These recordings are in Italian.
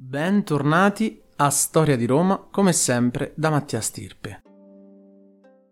Bentornati a Storia di Roma, come sempre da Mattia Stirpe.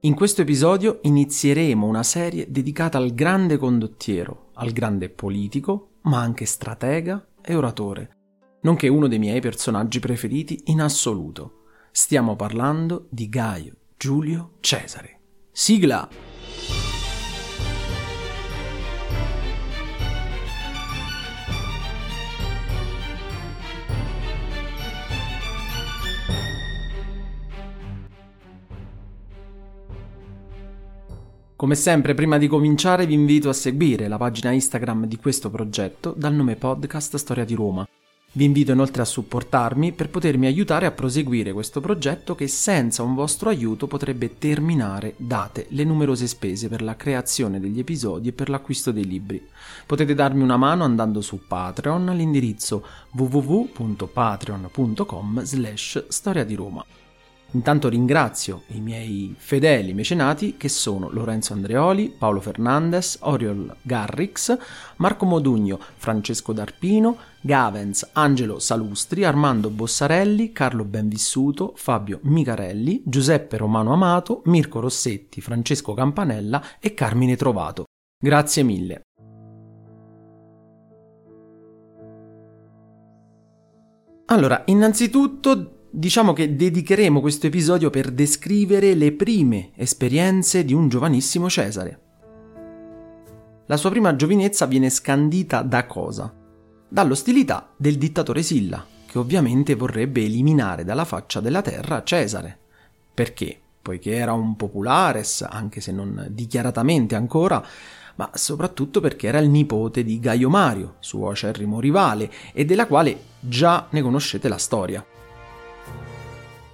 In questo episodio inizieremo una serie dedicata al grande condottiero, al grande politico, ma anche stratega e oratore, nonché uno dei miei personaggi preferiti in assoluto. Stiamo parlando di Gaio Giulio Cesare. Sigla! Come sempre, prima di cominciare vi invito a seguire la pagina Instagram di questo progetto dal nome podcast Storia di Roma. Vi invito inoltre a supportarmi per potermi aiutare a proseguire questo progetto che senza un vostro aiuto potrebbe terminare date le numerose spese per la creazione degli episodi e per l'acquisto dei libri. Potete darmi una mano andando su Patreon all'indirizzo www.patreon.com slash storia di Roma. Intanto ringrazio i miei fedeli mecenati che sono Lorenzo Andreoli, Paolo Fernandez, Oriol Garrix, Marco Modugno, Francesco D'Arpino, Gavens, Angelo Salustri, Armando Bossarelli, Carlo Benvissuto, Fabio Micarelli, Giuseppe Romano Amato, Mirko Rossetti, Francesco Campanella e Carmine Trovato. Grazie mille. Allora, innanzitutto Diciamo che dedicheremo questo episodio per descrivere le prime esperienze di un giovanissimo Cesare. La sua prima giovinezza viene scandita da cosa? Dall'ostilità del dittatore Silla, che ovviamente vorrebbe eliminare dalla faccia della terra Cesare. Perché? Poiché era un populares, anche se non dichiaratamente ancora, ma soprattutto perché era il nipote di Gaio Mario, suo acerrimo rivale, e della quale già ne conoscete la storia.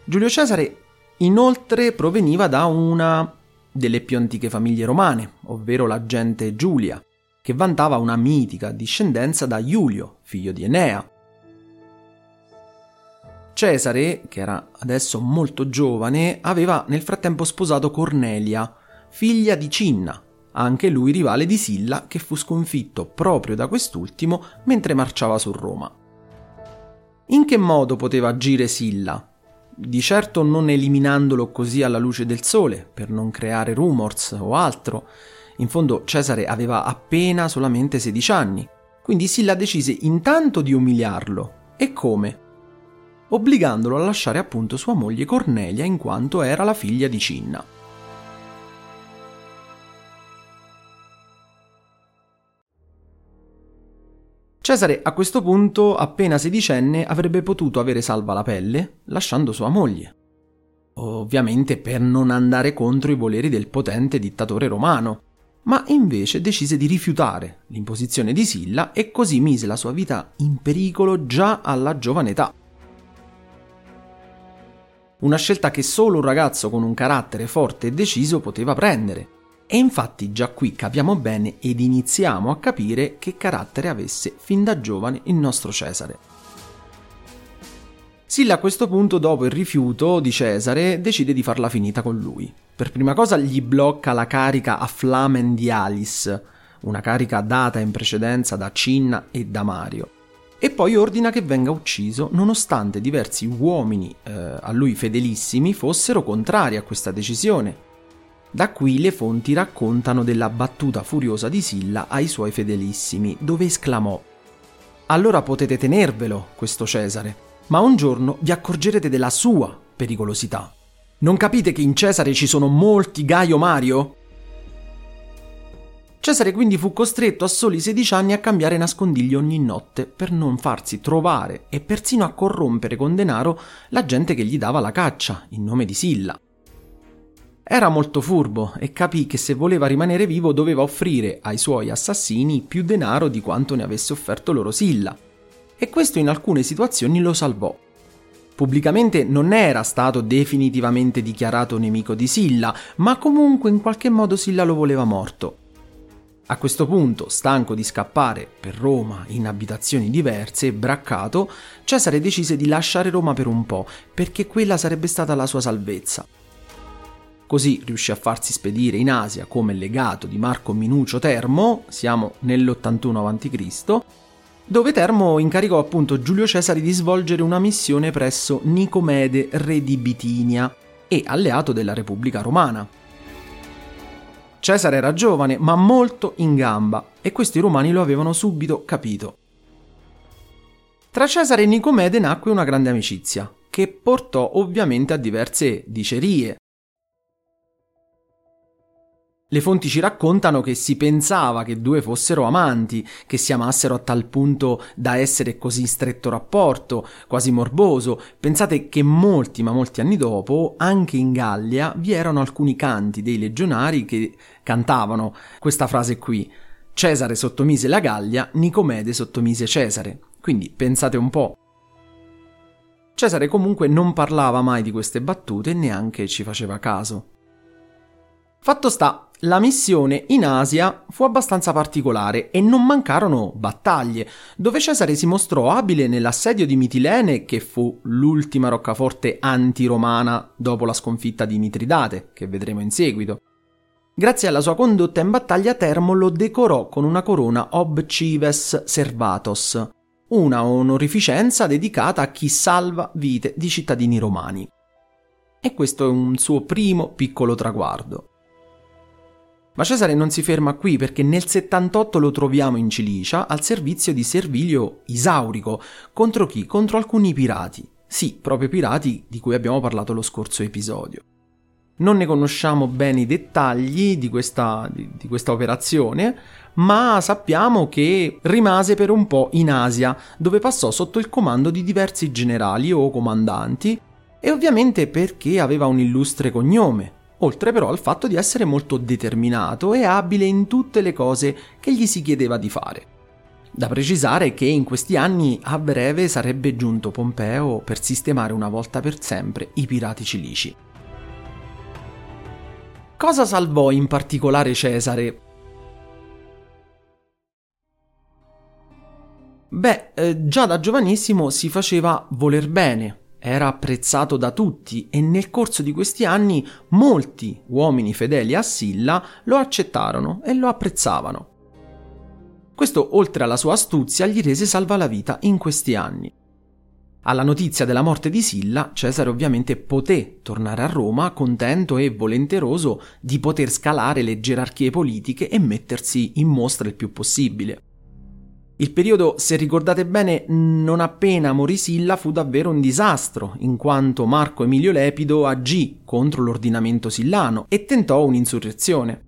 Giulio Cesare inoltre proveniva da una delle più antiche famiglie romane, ovvero la gente Giulia, che vantava una mitica discendenza da Iulio, figlio di Enea. Cesare, che era adesso molto giovane, aveva nel frattempo sposato Cornelia, figlia di Cinna, anche lui rivale di Silla che fu sconfitto proprio da quest'ultimo mentre marciava su Roma. In che modo poteva agire Silla? Di certo non eliminandolo così alla luce del sole, per non creare rumors o altro. In fondo Cesare aveva appena solamente 16 anni, quindi Silla decise intanto di umiliarlo. E come? Obbligandolo a lasciare appunto sua moglie Cornelia in quanto era la figlia di Cinna. Cesare a questo punto, appena sedicenne, avrebbe potuto avere salva la pelle lasciando sua moglie. Ovviamente per non andare contro i voleri del potente dittatore romano, ma invece decise di rifiutare l'imposizione di Silla e così mise la sua vita in pericolo già alla giovane età. Una scelta che solo un ragazzo con un carattere forte e deciso poteva prendere, e infatti già qui capiamo bene ed iniziamo a capire che carattere avesse fin da giovane il nostro Cesare. Silla a questo punto, dopo il rifiuto di Cesare, decide di farla finita con lui. Per prima cosa gli blocca la carica a Flamen di Alice, una carica data in precedenza da Cinna e da Mario. E poi ordina che venga ucciso nonostante diversi uomini eh, a lui fedelissimi fossero contrari a questa decisione da qui le fonti raccontano della battuta furiosa di Silla ai suoi fedelissimi, dove esclamò Allora potete tenervelo, questo Cesare, ma un giorno vi accorgerete della sua pericolosità. Non capite che in Cesare ci sono molti Gaio Mario? Cesare quindi fu costretto a soli 16 anni a cambiare nascondiglio ogni notte per non farsi trovare e persino a corrompere con denaro la gente che gli dava la caccia in nome di Silla. Era molto furbo e capì che se voleva rimanere vivo doveva offrire ai suoi assassini più denaro di quanto ne avesse offerto loro Silla. E questo in alcune situazioni lo salvò. Pubblicamente non era stato definitivamente dichiarato nemico di Silla, ma comunque in qualche modo Silla lo voleva morto. A questo punto, stanco di scappare per Roma in abitazioni diverse braccato, Cesare decise di lasciare Roma per un po', perché quella sarebbe stata la sua salvezza. Così riuscì a farsi spedire in Asia come legato di Marco Minucio Termo, siamo nell'81 a.C., dove Termo incaricò appunto Giulio Cesare di svolgere una missione presso Nicomede, re di Bitinia e alleato della Repubblica Romana. Cesare era giovane ma molto in gamba e questi romani lo avevano subito capito. Tra Cesare e Nicomede nacque una grande amicizia, che portò ovviamente a diverse dicerie, le fonti ci raccontano che si pensava che due fossero amanti, che si amassero a tal punto da essere così in stretto rapporto, quasi morboso. Pensate che molti, ma molti anni dopo, anche in Gallia, vi erano alcuni canti dei legionari che cantavano questa frase qui. Cesare sottomise la Gallia, Nicomede sottomise Cesare. Quindi pensate un po'. Cesare comunque non parlava mai di queste battute e neanche ci faceva caso. Fatto sta, la missione in Asia fu abbastanza particolare e non mancarono battaglie, dove Cesare si mostrò abile nell'assedio di Mitilene, che fu l'ultima roccaforte anti-romana dopo la sconfitta di Mitridate, che vedremo in seguito. Grazie alla sua condotta in battaglia Termo lo decorò con una corona ob cives servatos, una onorificenza dedicata a chi salva vite di cittadini romani. E questo è un suo primo piccolo traguardo. Ma Cesare non si ferma qui perché nel 78 lo troviamo in Cilicia al servizio di Servilio Isaurico. Contro chi? Contro alcuni pirati. Sì, proprio pirati di cui abbiamo parlato lo scorso episodio. Non ne conosciamo bene i dettagli di questa, di, di questa operazione, ma sappiamo che rimase per un po' in Asia, dove passò sotto il comando di diversi generali o comandanti, e ovviamente perché aveva un illustre cognome, oltre però al fatto di essere molto determinato e abile in tutte le cose che gli si chiedeva di fare. Da precisare che in questi anni a breve sarebbe giunto Pompeo per sistemare una volta per sempre i pirati cilici. Cosa salvò in particolare Cesare? Beh, eh, già da giovanissimo si faceva voler bene, era apprezzato da tutti e nel corso di questi anni molti uomini fedeli a Silla lo accettarono e lo apprezzavano. Questo, oltre alla sua astuzia, gli rese salva la vita in questi anni. Alla notizia della morte di Silla, Cesare ovviamente poté tornare a Roma contento e volenteroso di poter scalare le gerarchie politiche e mettersi in mostra il più possibile. Il periodo, se ricordate bene, non appena morì Silla fu davvero un disastro, in quanto Marco Emilio Lepido agì contro l'ordinamento sillano e tentò un'insurrezione.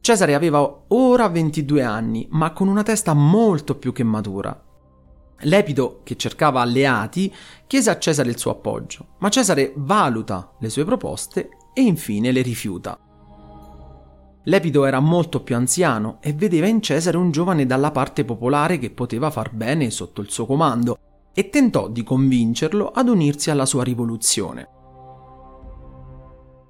Cesare aveva ora 22 anni, ma con una testa molto più che matura. Lepido, che cercava alleati, chiese a Cesare il suo appoggio, ma Cesare valuta le sue proposte e infine le rifiuta. Lepido era molto più anziano e vedeva in Cesare un giovane dalla parte popolare che poteva far bene sotto il suo comando e tentò di convincerlo ad unirsi alla sua rivoluzione.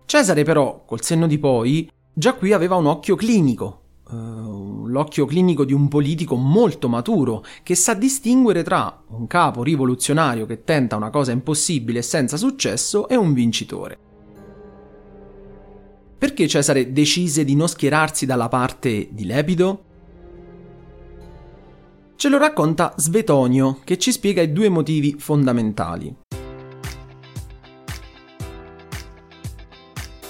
Cesare però, col senno di poi, già qui aveva un occhio clinico, uh, l'occhio clinico di un politico molto maturo che sa distinguere tra un capo rivoluzionario che tenta una cosa impossibile senza successo e un vincitore. Perché Cesare decise di non schierarsi dalla parte di Lepido? Ce lo racconta Svetonio, che ci spiega i due motivi fondamentali.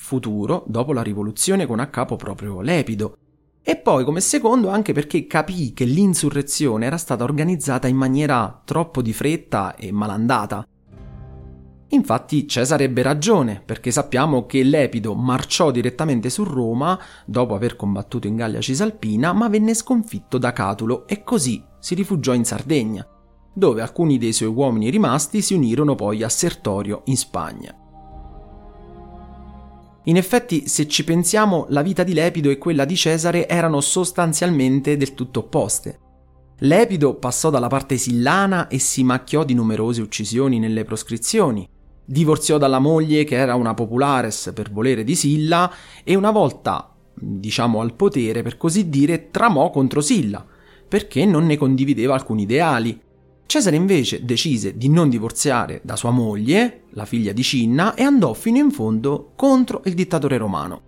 futuro dopo la rivoluzione con a capo proprio Lepido. E poi come secondo anche perché capì che l'insurrezione era stata organizzata in maniera troppo di fretta e malandata. Infatti Cesare ebbe ragione, perché sappiamo che Lepido marciò direttamente su Roma dopo aver combattuto in Gallia Cisalpina, ma venne sconfitto da Catulo e così si rifugiò in Sardegna, dove alcuni dei suoi uomini rimasti si unirono poi a Sertorio in Spagna. In effetti, se ci pensiamo, la vita di Lepido e quella di Cesare erano sostanzialmente del tutto opposte. Lepido passò dalla parte sillana e si macchiò di numerose uccisioni nelle proscrizioni. Divorziò dalla moglie che era una populares per volere di Silla e una volta, diciamo al potere per così dire, tramò contro Silla, perché non ne condivideva alcuni ideali Cesare invece decise di non divorziare da sua moglie, la figlia di Cinna, e andò fino in fondo contro il dittatore romano.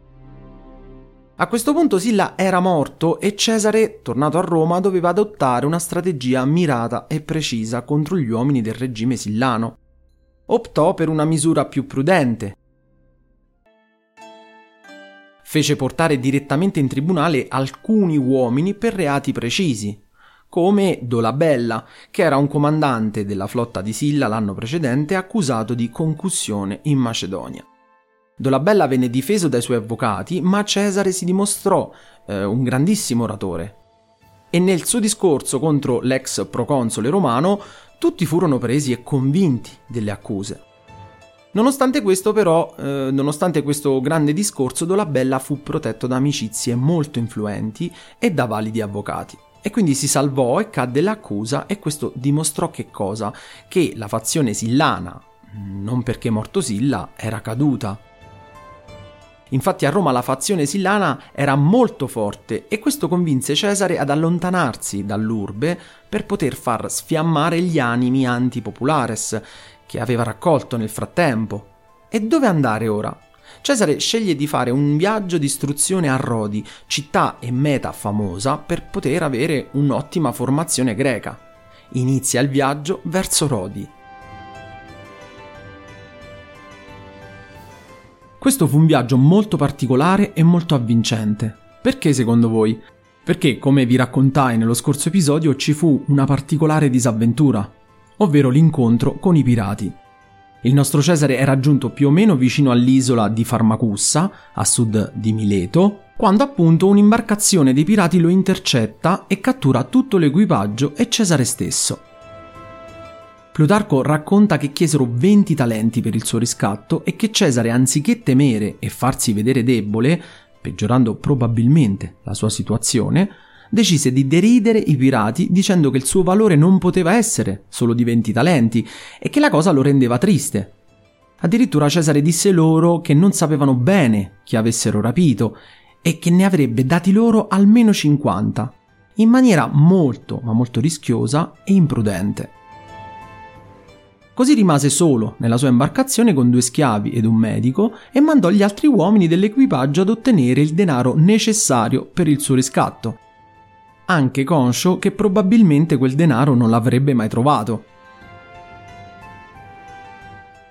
A questo punto Silla era morto e Cesare, tornato a Roma, doveva adottare una strategia mirata e precisa contro gli uomini del regime sillano. Optò per una misura più prudente. Fece portare direttamente in tribunale alcuni uomini per reati precisi, come Dolabella, che era un comandante della flotta di Silla l'anno precedente accusato di concussione in Macedonia. Dolabella venne difeso dai suoi avvocati, ma Cesare si dimostrò eh, un grandissimo oratore. E nel suo discorso contro l'ex proconsole romano tutti furono presi e convinti delle accuse. Nonostante questo, però, eh, nonostante questo grande discorso, Dolabella fu protetto da amicizie molto influenti e da validi avvocati. E quindi si salvò e cadde l'accusa e questo dimostrò che cosa? Che la fazione sillana, non perché morto Silla, era caduta. Infatti a Roma la fazione sillana era molto forte e questo convinse Cesare ad allontanarsi dall'urbe per poter far sfiammare gli animi antipopulares che aveva raccolto nel frattempo. E dove andare ora? Cesare sceglie di fare un viaggio di istruzione a Rodi, città e meta famosa per poter avere un'ottima formazione greca. Inizia il viaggio verso Rodi. Questo fu un viaggio molto particolare e molto avvincente. Perché secondo voi? Perché, come vi raccontai nello scorso episodio, ci fu una particolare disavventura, ovvero l'incontro con i pirati. Il nostro Cesare era giunto più o meno vicino all'isola di Farmacussa, a sud di Mileto, quando appunto un'imbarcazione dei pirati lo intercetta e cattura tutto l'equipaggio e Cesare stesso. Plutarco racconta che chiesero 20 talenti per il suo riscatto e che Cesare, anziché temere e farsi vedere debole, peggiorando probabilmente la sua situazione, decise di deridere i pirati dicendo che il suo valore non poteva essere solo di 20 talenti e che la cosa lo rendeva triste. Addirittura Cesare disse loro che non sapevano bene chi avessero rapito e che ne avrebbe dati loro almeno 50, in maniera molto ma molto rischiosa e imprudente. Così rimase solo nella sua imbarcazione con due schiavi ed un medico e mandò gli altri uomini dell'equipaggio ad ottenere il denaro necessario per il suo riscatto, anche conscio che probabilmente quel denaro non l'avrebbe mai trovato.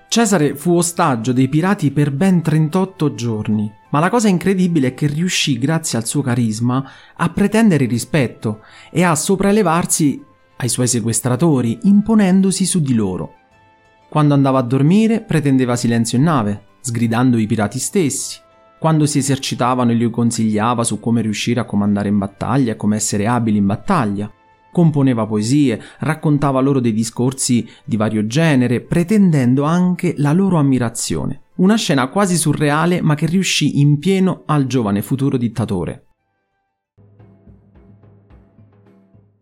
Cesare fu ostaggio dei pirati per ben 38 giorni, ma la cosa incredibile è che riuscì, grazie al suo carisma, a pretendere rispetto e a sopraelevarsi ai suoi sequestratori, imponendosi su di loro. Quando andava a dormire pretendeva silenzio in nave, sgridando i pirati stessi. Quando si esercitavano gli consigliava su come riuscire a comandare in battaglia e come essere abili in battaglia componeva poesie, raccontava loro dei discorsi di vario genere, pretendendo anche la loro ammirazione. Una scena quasi surreale ma che riuscì in pieno al giovane futuro dittatore.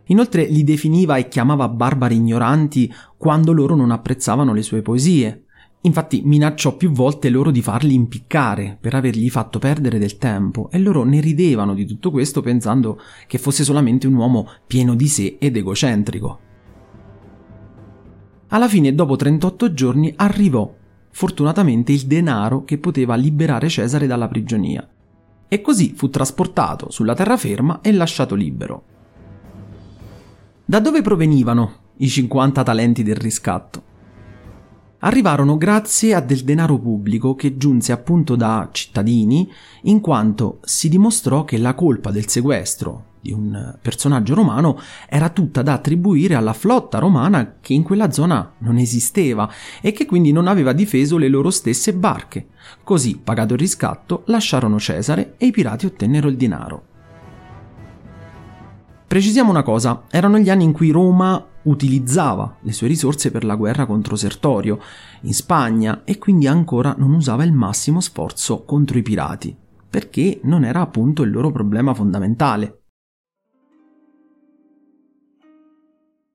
Inoltre li definiva e chiamava barbari ignoranti quando loro non apprezzavano le sue poesie, Infatti minacciò più volte loro di farli impiccare per avergli fatto perdere del tempo e loro ne ridevano di tutto questo pensando che fosse solamente un uomo pieno di sé ed egocentrico. Alla fine, dopo 38 giorni, arrivò fortunatamente il denaro che poteva liberare Cesare dalla prigionia. E così fu trasportato sulla terraferma e lasciato libero. Da dove provenivano i 50 talenti del riscatto? Arrivarono grazie a del denaro pubblico che giunse appunto da cittadini, in quanto si dimostrò che la colpa del sequestro di un personaggio romano era tutta da attribuire alla flotta romana che in quella zona non esisteva e che quindi non aveva difeso le loro stesse barche. Così, pagato il riscatto, lasciarono Cesare e i pirati ottennero il denaro. Precisiamo una cosa, erano gli anni in cui Roma utilizzava le sue risorse per la guerra contro Sertorio in Spagna e quindi ancora non usava il massimo sforzo contro i pirati, perché non era appunto il loro problema fondamentale.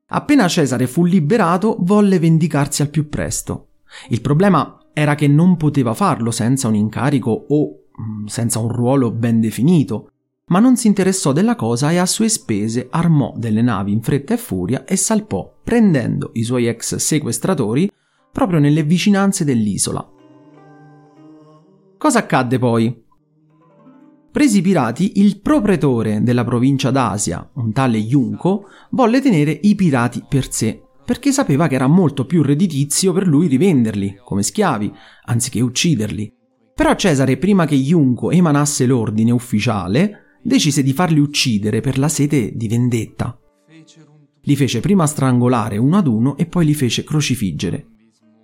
Appena Cesare fu liberato, volle vendicarsi al più presto. Il problema era che non poteva farlo senza un incarico o mm, senza un ruolo ben definito, ma non si interessò della cosa e a sue spese armò delle navi in fretta e furia e salpò, prendendo i suoi ex sequestratori proprio nelle vicinanze dell'isola. Cosa accadde poi? Presi i pirati, il propretore della provincia d'Asia, un tale Yunko, volle tenere i pirati per sé, perché sapeva che era molto più redditizio per lui rivenderli come schiavi, anziché ucciderli. Però Cesare, prima che Yunko emanasse l'ordine ufficiale, decise di farli uccidere per la sete di vendetta. Li fece prima strangolare uno ad uno e poi li fece crocifiggere.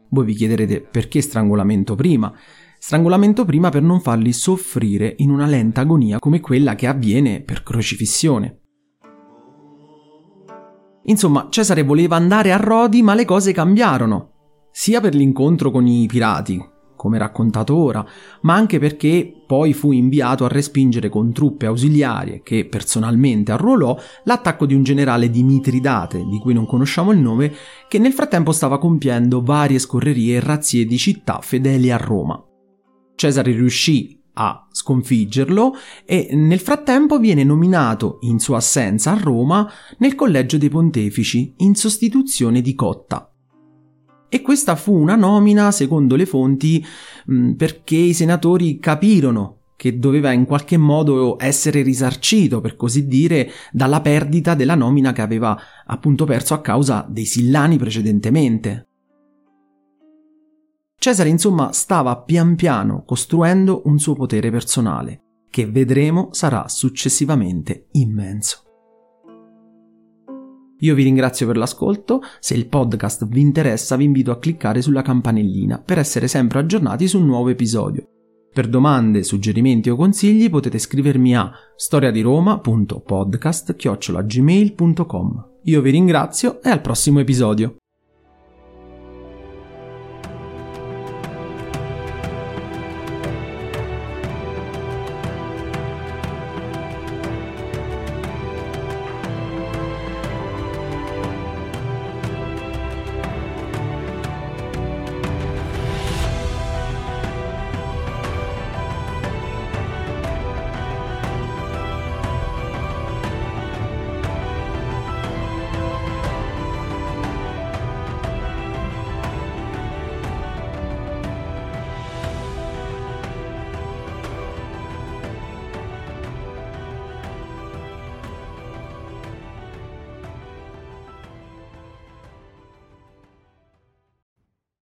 Voi vi chiederete perché strangolamento prima? Strangolamento prima per non farli soffrire in una lenta agonia come quella che avviene per crocifissione. Insomma, Cesare voleva andare a Rodi, ma le cose cambiarono. Sia per l'incontro con i pirati, come raccontato ora, ma anche perché poi fu inviato a respingere con truppe ausiliarie che personalmente arruolò l'attacco di un generale di Mitridate, di cui non conosciamo il nome, che nel frattempo stava compiendo varie scorrerie e razzie di città fedeli a Roma. Cesare riuscì a sconfiggerlo e nel frattempo viene nominato in sua assenza a Roma nel collegio dei pontefici in sostituzione di Cotta, e questa fu una nomina, secondo le fonti, perché i senatori capirono che doveva in qualche modo essere risarcito, per così dire, dalla perdita della nomina che aveva appunto perso a causa dei Sillani precedentemente. Cesare, insomma, stava pian piano costruendo un suo potere personale, che vedremo sarà successivamente immenso. Io vi ringrazio per l'ascolto, se il podcast vi interessa vi invito a cliccare sulla campanellina per essere sempre aggiornati su un nuovo episodio. Per domande, suggerimenti o consigli potete scrivermi a storiadiroma.podcast.gmail.com Io vi ringrazio e al prossimo episodio.